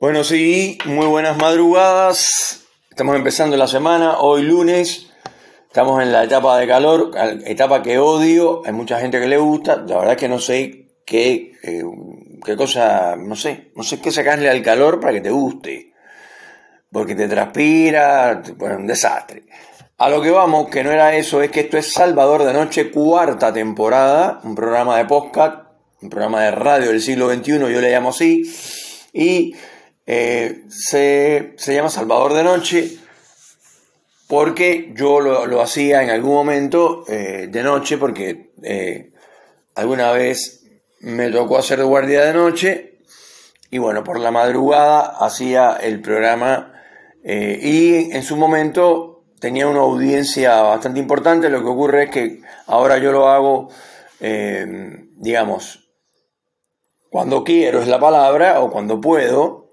Bueno, sí, muy buenas madrugadas. Estamos empezando la semana, hoy lunes. Estamos en la etapa de calor, etapa que odio. Hay mucha gente que le gusta. La verdad es que no sé qué, eh, qué cosa, no sé, no sé qué sacarle al calor para que te guste. Porque te transpira, bueno, un desastre. A lo que vamos, que no era eso, es que esto es Salvador de Noche, cuarta temporada, un programa de podcast, un programa de radio del siglo XXI, yo le llamo así. Y eh, se, llama Salvador de Noche porque yo lo, hacía en algún momento eh, de noche porque eh, alguna vez me tocó hacer guardia de noche y bueno, por la madrugada hacía el programa y en su momento tenía una audiencia bastante importante, lo que ocurre es que ahora yo lo hago, digamos, cuando quiero es la palabra o cuando puedo,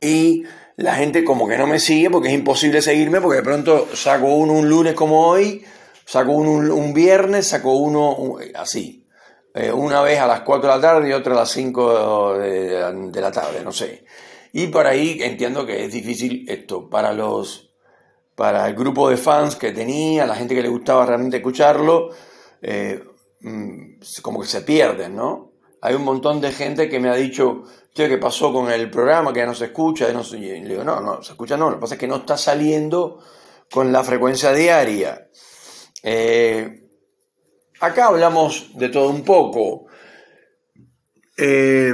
y la gente como que no me sigue porque es imposible seguirme porque de pronto saco uno un lunes como hoy, saco uno un, viernes, saco uno así. Eh, una vez a las 4 de la tarde y otra a las 5 de, la tarde, no sé. Y por ahí entiendo que es difícil esto para los para el grupo de fans que tenía, la gente que le gustaba realmente escucharlo, eh, mm, como que se pierden, ¿no? Hay un montón de gente que me ha dicho, ¿qué pasó con el programa? Que ya no se escucha. Y le digo, no, no, se escucha no. Lo que pasa es que no está saliendo con la frecuencia diaria. Eh, acá hablamos de todo un poco. Eh,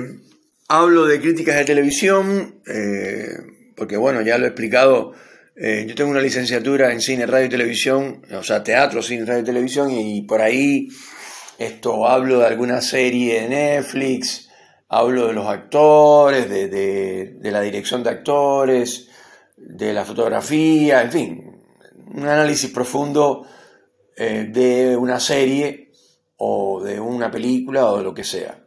hablo de críticas de televisión, eh, porque bueno, ya lo he explicado. yo tengo una licenciatura en cine, radio y televisión, o sea, teatro, cine, radio y televisión, y por ahí esto hablo de alguna serie de Netflix, Hablo de los actores, de, la dirección de actores, de la fotografía, en fin, un análisis profundo eh, de una serie o de una película o de lo que sea.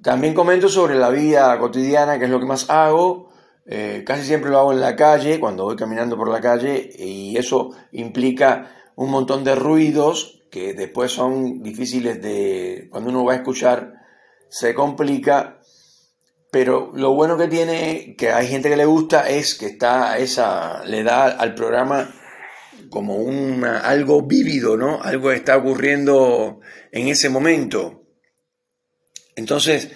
También comento sobre la vida cotidiana, que es lo que más hago. Eh, casi siempre lo hago en la calle, cuando voy caminando por la calle, y eso implica un montón de ruidos que después son difíciles de, cuando uno va a escuchar, se complica, pero lo bueno que tiene, que hay gente que le gusta, es que está esa, le da al programa como un algo vívido, ¿no? Algo que está ocurriendo en ese momento. Entonces,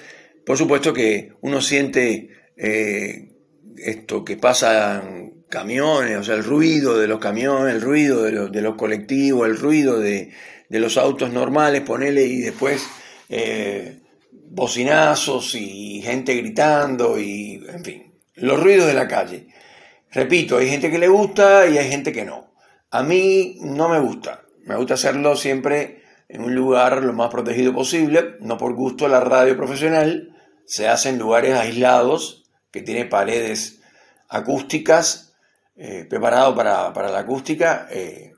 por supuesto que uno siente eh, esto que pasan camiones, o sea, el ruido de los camiones, el ruido de, los, colectivos, el ruido de, los autos normales, ponele, y después eh, bocinazos y gente gritando y, en fin, los ruidos de la calle. Repito, hay gente que le gusta y hay gente que no. A mí no me gusta. Me gusta hacerlo siempre en un lugar lo más protegido posible. No por gusto la radio profesional se hace en lugares aislados que tiene paredes acústicas, eh, preparado para, la acústica. Eh,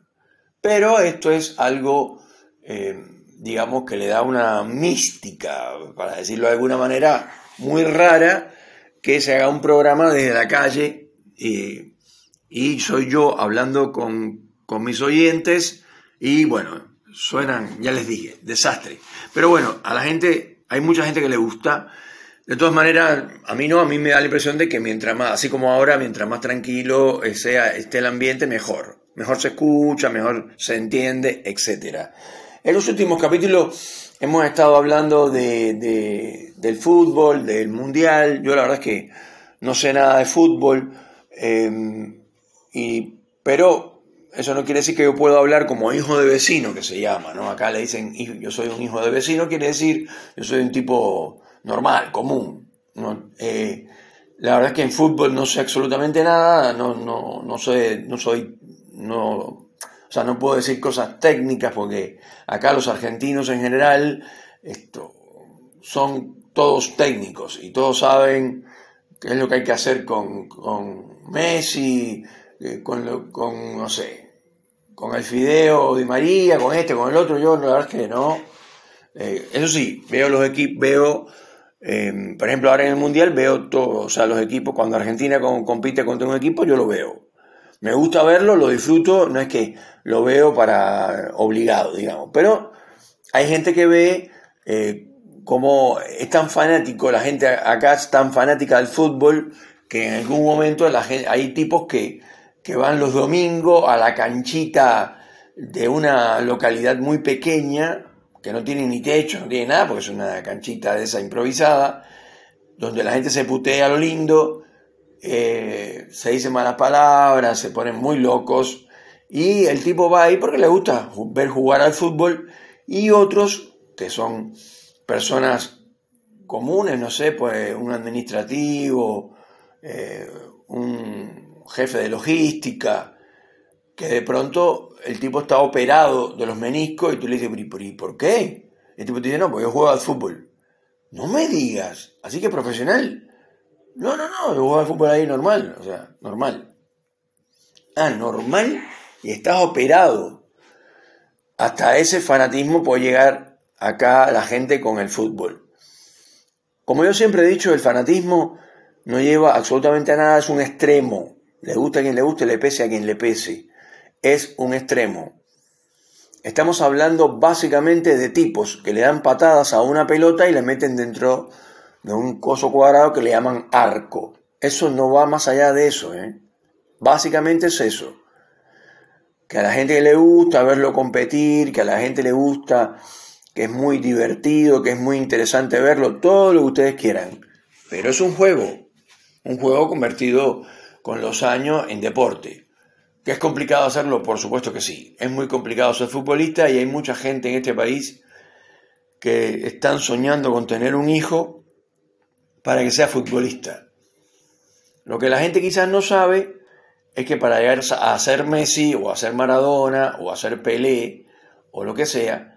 pero esto es algo eh, digamos que le da una mística, para decirlo de alguna manera, muy rara, que se haga un programa desde la calle y, soy yo hablando con, mis oyentes y bueno, suenan, ya les dije, desastre. Pero bueno, a la gente, hay mucha gente que le gusta. De todas maneras, a mí no, a mí me da la impresión de que mientras más, así como ahora, mientras más tranquilo sea, esté el ambiente, mejor. Mejor se escucha, mejor se entiende, etcétera. En los últimos capítulos hemos estado hablando de, del fútbol, del mundial. Yo la verdad es que no sé nada de fútbol, em, y, pero eso no quiere decir que yo pueda hablar como hijo de vecino, que se llama, ¿no? Acá le dicen, yo soy un hijo de vecino, quiere decir, yo soy un tipo normal, común. Eh, la verdad es que en fútbol no sé absolutamente nada, no, no, no, sé, no soy, no, o sea, no puedo decir cosas técnicas porque acá los argentinos en general esto, son todos técnicos y todos saben qué es lo que hay que hacer con, Messi, eh, con, con, no sé, con el Fideo Di María, con este, con el otro. Yo la verdad es que no. Eh, eso sí, veo los equipos, veo, eh, por ejemplo, ahora en el Mundial veo todos, o sea, los equipos, cuando Argentina compite contra un equipo, yo lo veo. Me gusta verlo, lo disfruto, no es que lo veo para obligado, digamos. Pero hay gente que ve eh, como es tan fanático, la gente acá es tan fanática del fútbol, que en algún momento la gente, hay tipos que, que van los domingos a la canchita de una localidad muy pequeña, que no tiene ni techo, no tiene nada, porque es una canchita de esa improvisada, donde la gente se putea lo lindo, eh, se dicen malas palabras, se ponen muy locos, y el tipo va ahí porque le gusta ver jugar al fútbol, y otros, que son personas comunes, no sé, pues un administrativo, eh, un jefe de logística, que de pronto el tipo está operado de los meniscos y tú le dices, ¿y por qué? el tipo te dice, no, porque yo juego al fútbol. No me digas, así que profesional. No, no, no, yo juego al fútbol ahí normal, o sea, normal. Ah, normal y estás operado. Hasta ese fanatismo puede llegar acá la gente con el fútbol. Como yo siempre he dicho, el fanatismo no lleva absolutamente a nada, es un extremo. Le gusta a quien le guste, le pese a quien le pese es un extremo. Estamos hablando básicamente de tipos que le dan patadas a una pelota y le meten dentro de un coso cuadrado que le llaman arco. Eso no va más allá de eso. ¿eh? Básicamente es eso. Que a la gente le gusta verlo competir, que a la gente le gusta, que es muy divertido, que es muy interesante verlo, todo lo que ustedes quieran. Pero es un juego. Un juego convertido con los años en deporte. ¿Que es complicado hacerlo? Por supuesto que sí. Es muy complicado ser futbolista y hay mucha gente en este país que están soñando con tener un hijo para que sea futbolista. Lo que la gente quizás no sabe es que para llegar a ser Messi o a ser Maradona o a ser Pelé o lo que sea,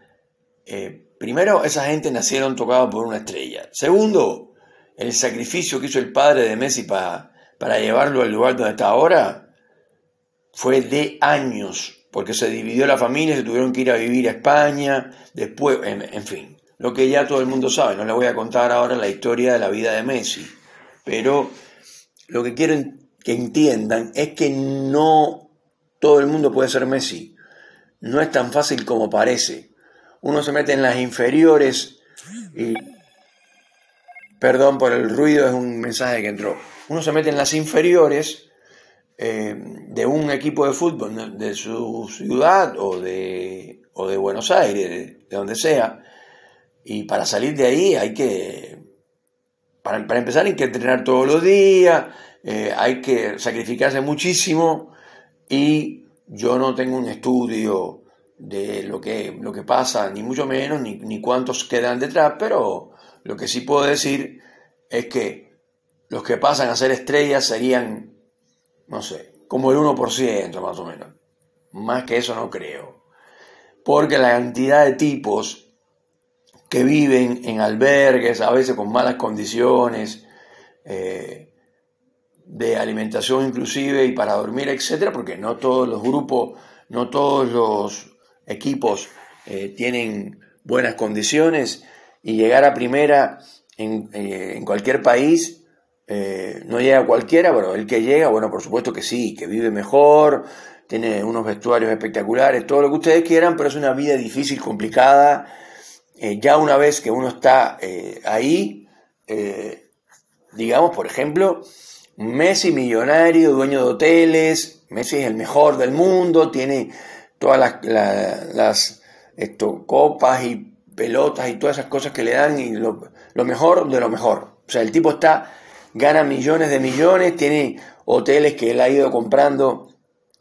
eh, primero esa gente nacieron tocados por una estrella. Segundo, el sacrificio que hizo el padre de Messi para, para llevarlo al lugar donde está ahora fue de años, porque se dividió la familia, se tuvieron que ir a vivir a España, después, en, fin, lo que ya todo el mundo sabe, no le voy a contar ahora la historia de la vida de Messi, pero lo que quiero que entiendan es que no todo el mundo puede ser Messi, no es tan fácil como parece. Uno se mete en las inferiores y... Perdón por el ruido, es un mensaje que entró. Uno se mete en las inferiores eh, de un equipo de fútbol de su ciudad o de, o de Buenos Aires, de, donde sea, y para salir de ahí hay que, para, empezar hay que entrenar todos los días, eh, hay que sacrificarse muchísimo y yo no tengo un estudio de lo que, lo que pasa, ni mucho menos, ni, ni cuántos quedan detrás, pero lo que sí puedo decir es que los que pasan a ser estrellas serían no sé, como el 1% más o menos. Más que eso no creo. Porque la cantidad de tipos que viven en albergues, a veces con malas condiciones, eh, de alimentación inclusive y para dormir, etcétera, porque no todos los grupos, no todos los equipos eh, tienen buenas condiciones y llegar a primera en, eh, en cualquier país eh, no llega cualquiera, pero el que llega, bueno, por supuesto que sí, que vive mejor, tiene unos vestuarios espectaculares, todo lo que ustedes quieran, pero es una vida difícil, complicada. Eh, ya una vez que uno está eh, ahí, digamos, por ejemplo, Messi millonario, dueño de hoteles, Messi es el mejor del mundo, tiene todas las, copas y pelotas y todas esas cosas que le dan y lo mejor de lo mejor. O sea, el tipo está gana millones de millones, tiene hoteles que él ha ido comprando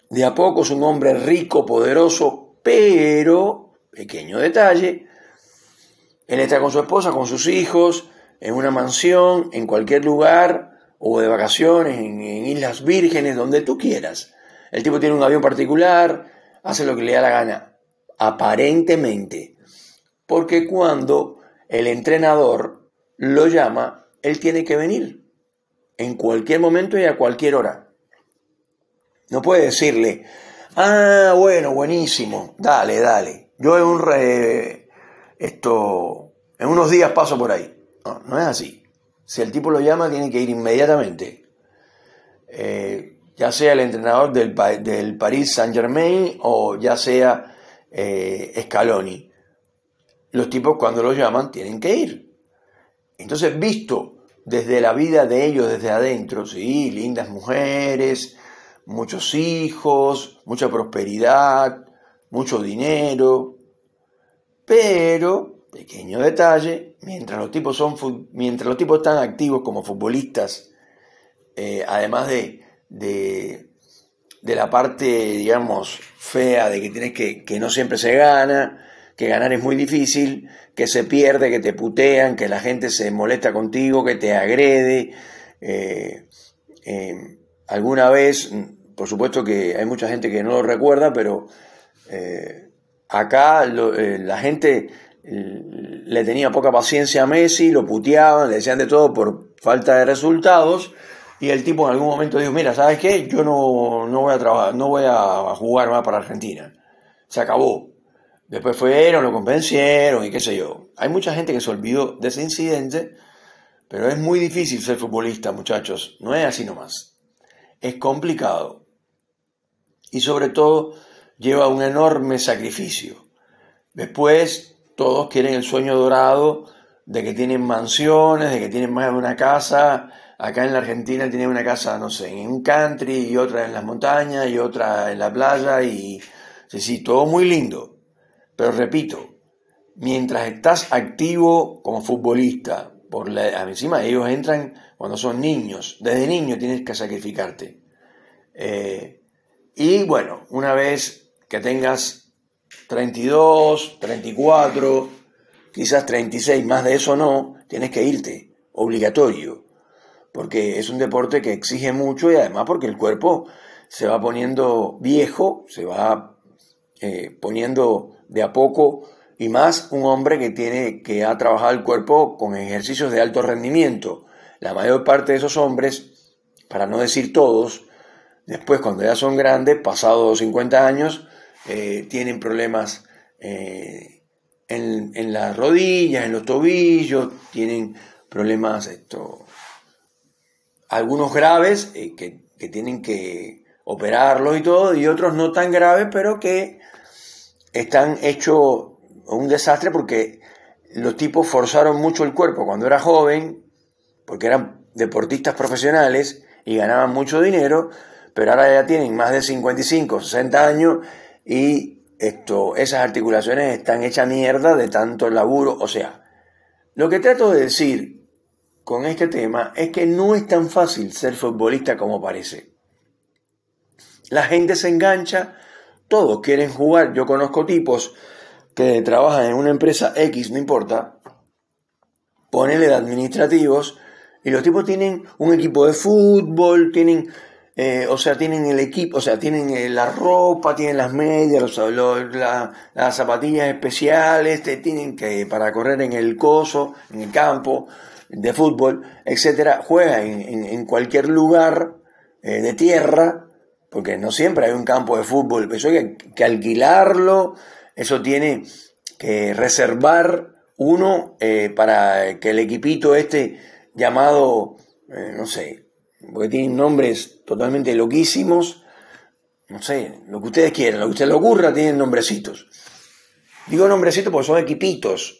de a poco, es un hombre rico, poderoso, pero, pequeño detalle, él está con su esposa, con sus hijos, en una mansión, en cualquier lugar, o de vacaciones, en, Islas Vírgenes, donde tú quieras. El tipo tiene un avión particular, hace lo que le da la gana, aparentemente, porque cuando el entrenador lo llama, él tiene que venir en cualquier momento y a cualquier hora. No puede decirle, ah, bueno, buenísimo, dale, dale. Yo en un esto, en unos días paso por ahí. No, no es así. Si el tipo lo llama, tiene que ir inmediatamente. Eh, ya sea el entrenador del, del Paris Saint Germain o ya sea eh, Scaloni. Los tipos cuando lo llaman tienen que ir. Entonces, visto desde la vida de ellos, desde adentro, sí, lindas mujeres, muchos hijos, mucha prosperidad, mucho dinero, pero, pequeño detalle, mientras los tipos, son, mientras los tipos están activos como futbolistas, eh, además de, de, la parte, digamos, fea de que tienes que, que no siempre se gana, que ganar es muy difícil, que se pierde, que te putean, que la gente se molesta contigo, que te agrede. Eh, eh, alguna vez, por supuesto que hay mucha gente que no lo recuerda, pero eh, acá la gente le tenía poca paciencia a Messi, lo puteaban, le decían de todo por falta de resultados. Y el tipo en algún momento dijo, mira, ¿sabes qué? Yo no, no voy a trabajar, no voy a jugar más para Argentina. Se acabó. Después fueron, lo convencieron y qué sé yo. Hay mucha gente que se olvidó de ese incidente, pero es muy difícil ser futbolista, muchachos. No es así nomás. Es complicado. Y sobre todo lleva un enorme sacrificio. Después todos quieren el sueño dorado de que tienen mansiones, de que tienen más de una casa. Acá en la Argentina tienen una casa, no sé, en un country y otra en las montañas y otra en la playa y sí, sí, todo muy lindo. Pero repito, mientras estás activo como futbolista, por la, encima ellos entran cuando son niños, desde niño tienes que sacrificarte. Eh, y bueno, una vez que tengas 32, 34, quizás 36, más de eso no, tienes que irte, obligatorio, porque es un deporte que exige mucho y además porque el cuerpo se va poniendo viejo, se va eh, poniendo de a poco y más un hombre que tiene que ha trabajado el cuerpo con ejercicios de alto rendimiento. La mayor parte de esos hombres, para no decir todos, después cuando ya son grandes, pasados 50 años, eh, tienen problemas eh, en, las rodillas, en los tobillos, tienen problemas, esto, algunos graves eh, que, que tienen que operarlos y todo, y otros no tan graves, pero que están hechos un desastre porque los tipos forzaron mucho el cuerpo cuando era joven, porque eran deportistas profesionales y ganaban mucho dinero, pero ahora ya tienen más de 55, 60 años y esto, esas articulaciones están hechas mierda de tanto laburo. O sea, lo que trato de decir con este tema es que no es tan fácil ser futbolista como parece. La gente se engancha todos quieren jugar. Yo conozco tipos que trabajan en una empresa X, no importa, ponele administrativos, y los tipos tienen un equipo de fútbol, tienen, eh, o sea, tienen el equipo, o sea, tienen eh, la ropa, tienen las medias, las zapatillas especiales, tienen que para correr en el coso, en el campo de fútbol, etcétera, juegan en, cualquier lugar eh, de tierra porque no siempre hay un campo de fútbol, eso hay que, alquilarlo, eso tiene que reservar uno eh, para que el equipito este llamado, eh, no sé, porque tienen nombres totalmente loquísimos, no sé, lo que ustedes quieran, lo que ustedes les ocurra, tienen nombrecitos. Digo nombrecitos porque son equipitos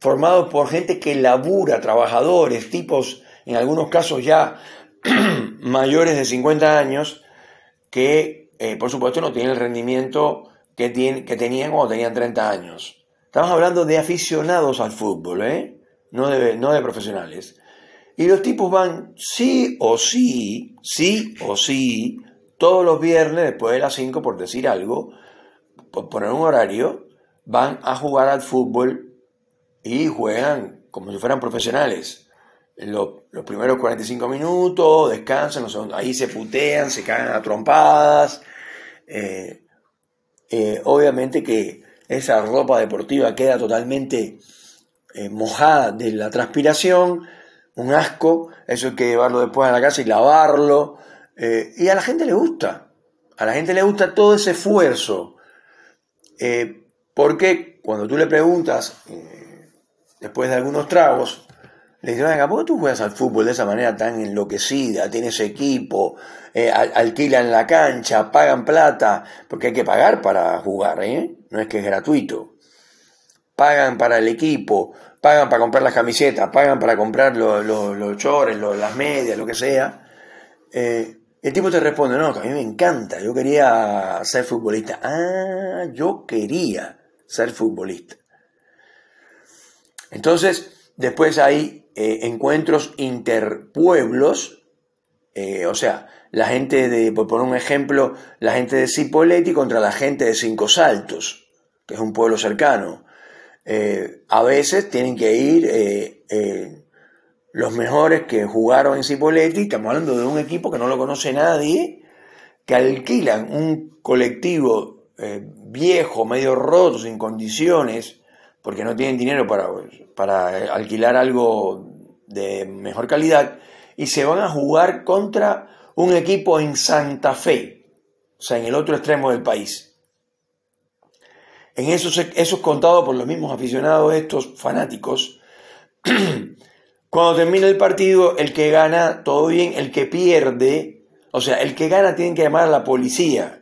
formados por gente que labura, trabajadores, tipos, en algunos casos ya mayores de 50 años, que eh, por supuesto no tienen el rendimiento que, que tenían cuando tenían 30 años. Estamos hablando de aficionados al fútbol, ¿eh? no, de, no de profesionales. Y los tipos van sí o sí, sí o sí, todos los viernes después de las 5, por decir algo, por poner un horario, van a jugar al fútbol y juegan como si fueran profesionales los, primeros 45 minutos, descansan, ahí se putean, se caen a trompadas. Eh, eh, obviamente que esa ropa deportiva queda totalmente eh, mojada de la transpiración, un asco, eso hay que llevarlo después a la casa y lavarlo. y a la gente le gusta, a la gente le gusta todo ese esfuerzo. porque cuando tú le preguntas, después de algunos tragos, le dice, venga, ¿por qué tú juegas al fútbol de esa manera tan enloquecida? Tienes equipo, eh, alquilan la cancha, pagan plata, porque hay que pagar para jugar, ¿eh? No es que es gratuito. Pagan para el equipo, pagan para comprar las camisetas, pagan para comprar los, los, chores, las medias, lo que sea. Eh, el tipo te responde, no, que a mí me encanta, yo quería ser futbolista. Ah, yo quería ser futbolista. Entonces, después hay eh, encuentros interpueblos, eh, o sea, la gente de, por poner un ejemplo, la gente de Cipolletti contra la gente de Cinco Saltos, que es un pueblo cercano. Eh, a veces tienen que ir los mejores que jugaron en Cipolletti, estamos hablando de un equipo que no lo conoce nadie, que alquilan un colectivo viejo, medio roto, sin condiciones, porque no tienen dinero para, para alquilar algo de mejor calidad, y se van a jugar contra un equipo en Santa Fe, o sea, en el otro extremo del país. En eso, eso es contado por los mismos aficionados, estos fanáticos. Cuando termina el partido, el que gana, todo bien, el que pierde, o sea, el que gana tiene que llamar a la policía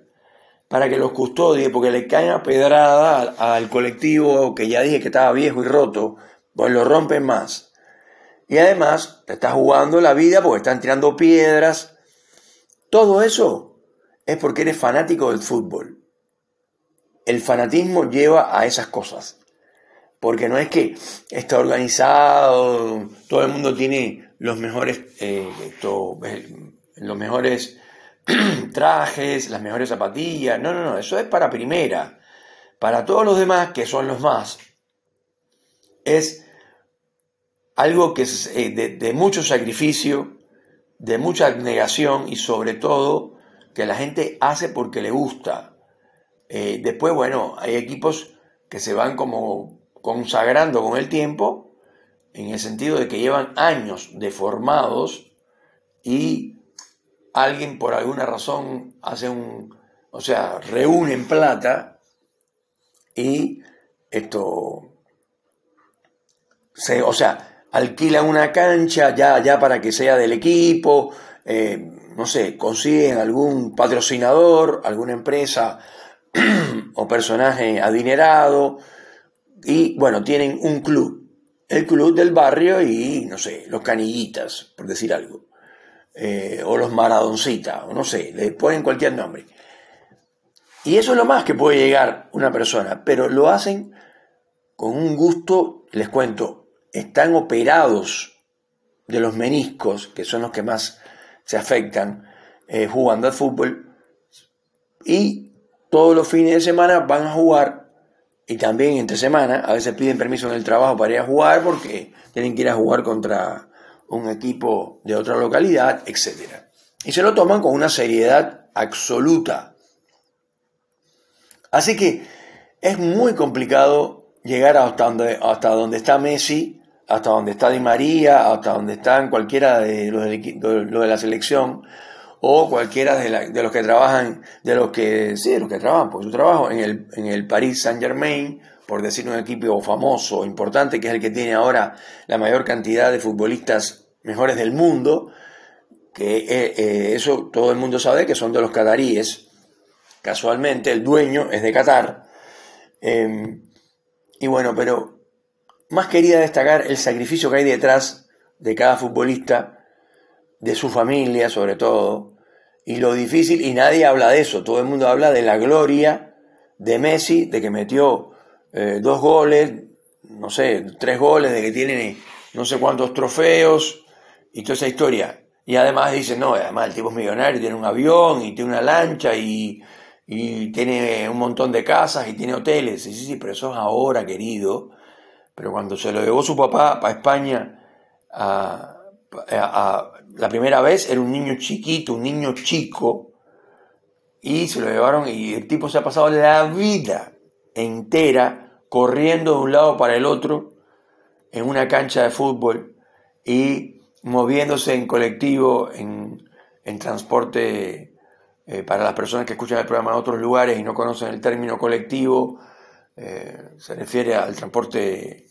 para que los custodie, porque le caen a pedrada al, colectivo que ya dije que estaba viejo y roto, pues lo rompen más. Y además te estás jugando la vida porque están tirando piedras. Todo eso es porque eres fanático del fútbol. El fanatismo lleva a esas cosas. Porque no es que está organizado, todo el mundo tiene los mejores, eh, eh, los mejores trajes, las mejores zapatillas. No, no, no, eso es para primera. Para todos los demás, que son los más, es algo que es eh, de, mucho sacrificio, de mucha abnegación y sobre todo que la gente hace porque le gusta. Eh, después, bueno, hay equipos que se van como consagrando con el tiempo, en el sentido de que llevan años de formados y alguien por alguna razón hace un, o sea, reúnen plata y esto, se, o sea, alquilan una cancha ya, para que sea del equipo, eh, no sé, consiguen algún patrocinador, alguna empresa o personaje adinerado y bueno, tienen un club, el club del barrio y no sé, los canillitas, por decir algo. Eh, o los Maradoncita, o no sé, le ponen cualquier nombre. Y eso es lo más que puede llegar una persona, pero lo hacen con un gusto, les cuento, están operados de los meniscos, que son los que más se afectan eh, jugando al fútbol, y todos los fines de semana van a jugar, y también entre semana, a veces piden permiso en el trabajo para ir a jugar porque tienen que ir a jugar contra un equipo de otra localidad, etc. Y se lo toman con una seriedad absoluta. Así que es muy complicado llegar hasta donde, hasta donde está Messi, hasta donde está Di María, hasta donde están cualquiera de los de, la selección o cualquiera de, los que trabajan, de los que, sí, de los que trabajan, por su trabajo en el, en el Paris Saint Germain, por decir un equipo famoso, importante, que es el que tiene ahora la mayor cantidad de futbolistas mejores del mundo, que eh, eh, eso todo el mundo sabe que son de los cataríes. Casualmente el dueño es de Qatar. Em, y bueno, pero más quería destacar el sacrificio que hay detrás de cada futbolista, de su familia sobre todo, y lo difícil, y nadie habla de eso, todo el mundo habla de la gloria de Messi, de que metió eh, dos goles, no sé, tres goles, de que tiene no sé cuántos trofeos y toda esa historia. Y además dice, no, además el tipo es millonario, tiene un avión y tiene una lancha y, tiene un montón de casas y tiene hoteles. Sí, sí, sí, pero eso es ahora, querido. Pero cuando se lo llevó su papá para España la primera vez, era un niño chiquito, un niño chico, y se lo llevaron y el tipo se ha pasado la vida entera corriendo de un lado para el otro en una cancha de fútbol y moviéndose en colectivo, en, transporte eh, para las personas que escuchan el programa en otros lugares y no conocen el término colectivo, eh, se refiere al transporte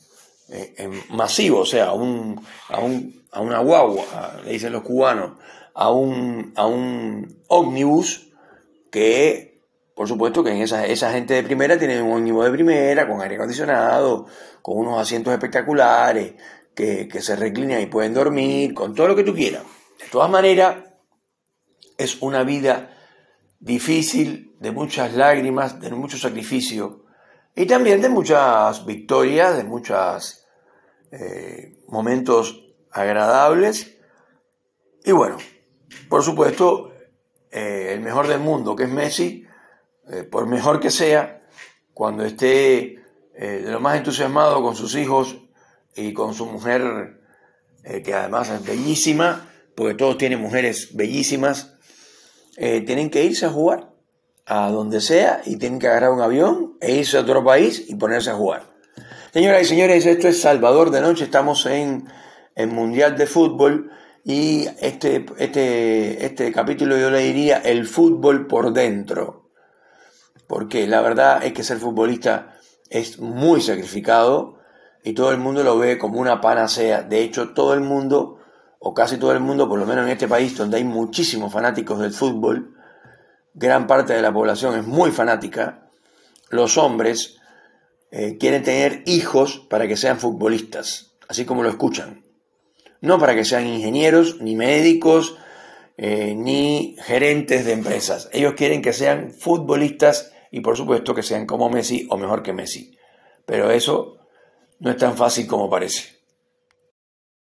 eh, masivo, o sea, a, un, a, un, a una guagua, le dicen los cubanos, a un, a un ómnibus que por supuesto que en esa, esa gente de primera tiene un ómnibus de primera, con aire acondicionado, con unos asientos espectaculares, que, que se reclinan y pueden dormir, con todo lo que tú quieras. De todas maneras, es una vida difícil, de muchas lágrimas, de mucho sacrificio y también de muchas victorias, de muchos eh, momentos agradables. Y bueno, por supuesto, eh, el mejor del mundo, que es Messi, eh, por mejor que sea, cuando esté de lo más entusiasmado con sus hijos y con su mujer, que además es bellísima, porque todos tienen mujeres bellísimas, tienen que irse a jugar a donde sea y tienen que agarrar un avión e irse a otro país y ponerse a jugar. Señoras y señores, esto es Salvador de Noche, estamos en el Mundial de Fútbol y este, este, este capítulo yo le diría el fútbol por dentro, porque la verdad es que ser futbolista es muy sacrificado y todo el mundo lo ve como una panacea. De hecho, todo el mundo, o casi todo el mundo, por lo menos en este país donde hay muchísimos fanáticos del fútbol, gran parte de la población es muy fanática, los hombres eh, quieren tener hijos para que sean futbolistas, así como lo escuchan. No para que sean ingenieros, ni médicos, eh, ni gerentes de empresas. Ellos quieren que sean futbolistas y por supuesto que sean como Messi o mejor que Messi. Pero eso no es tan fácil como parece.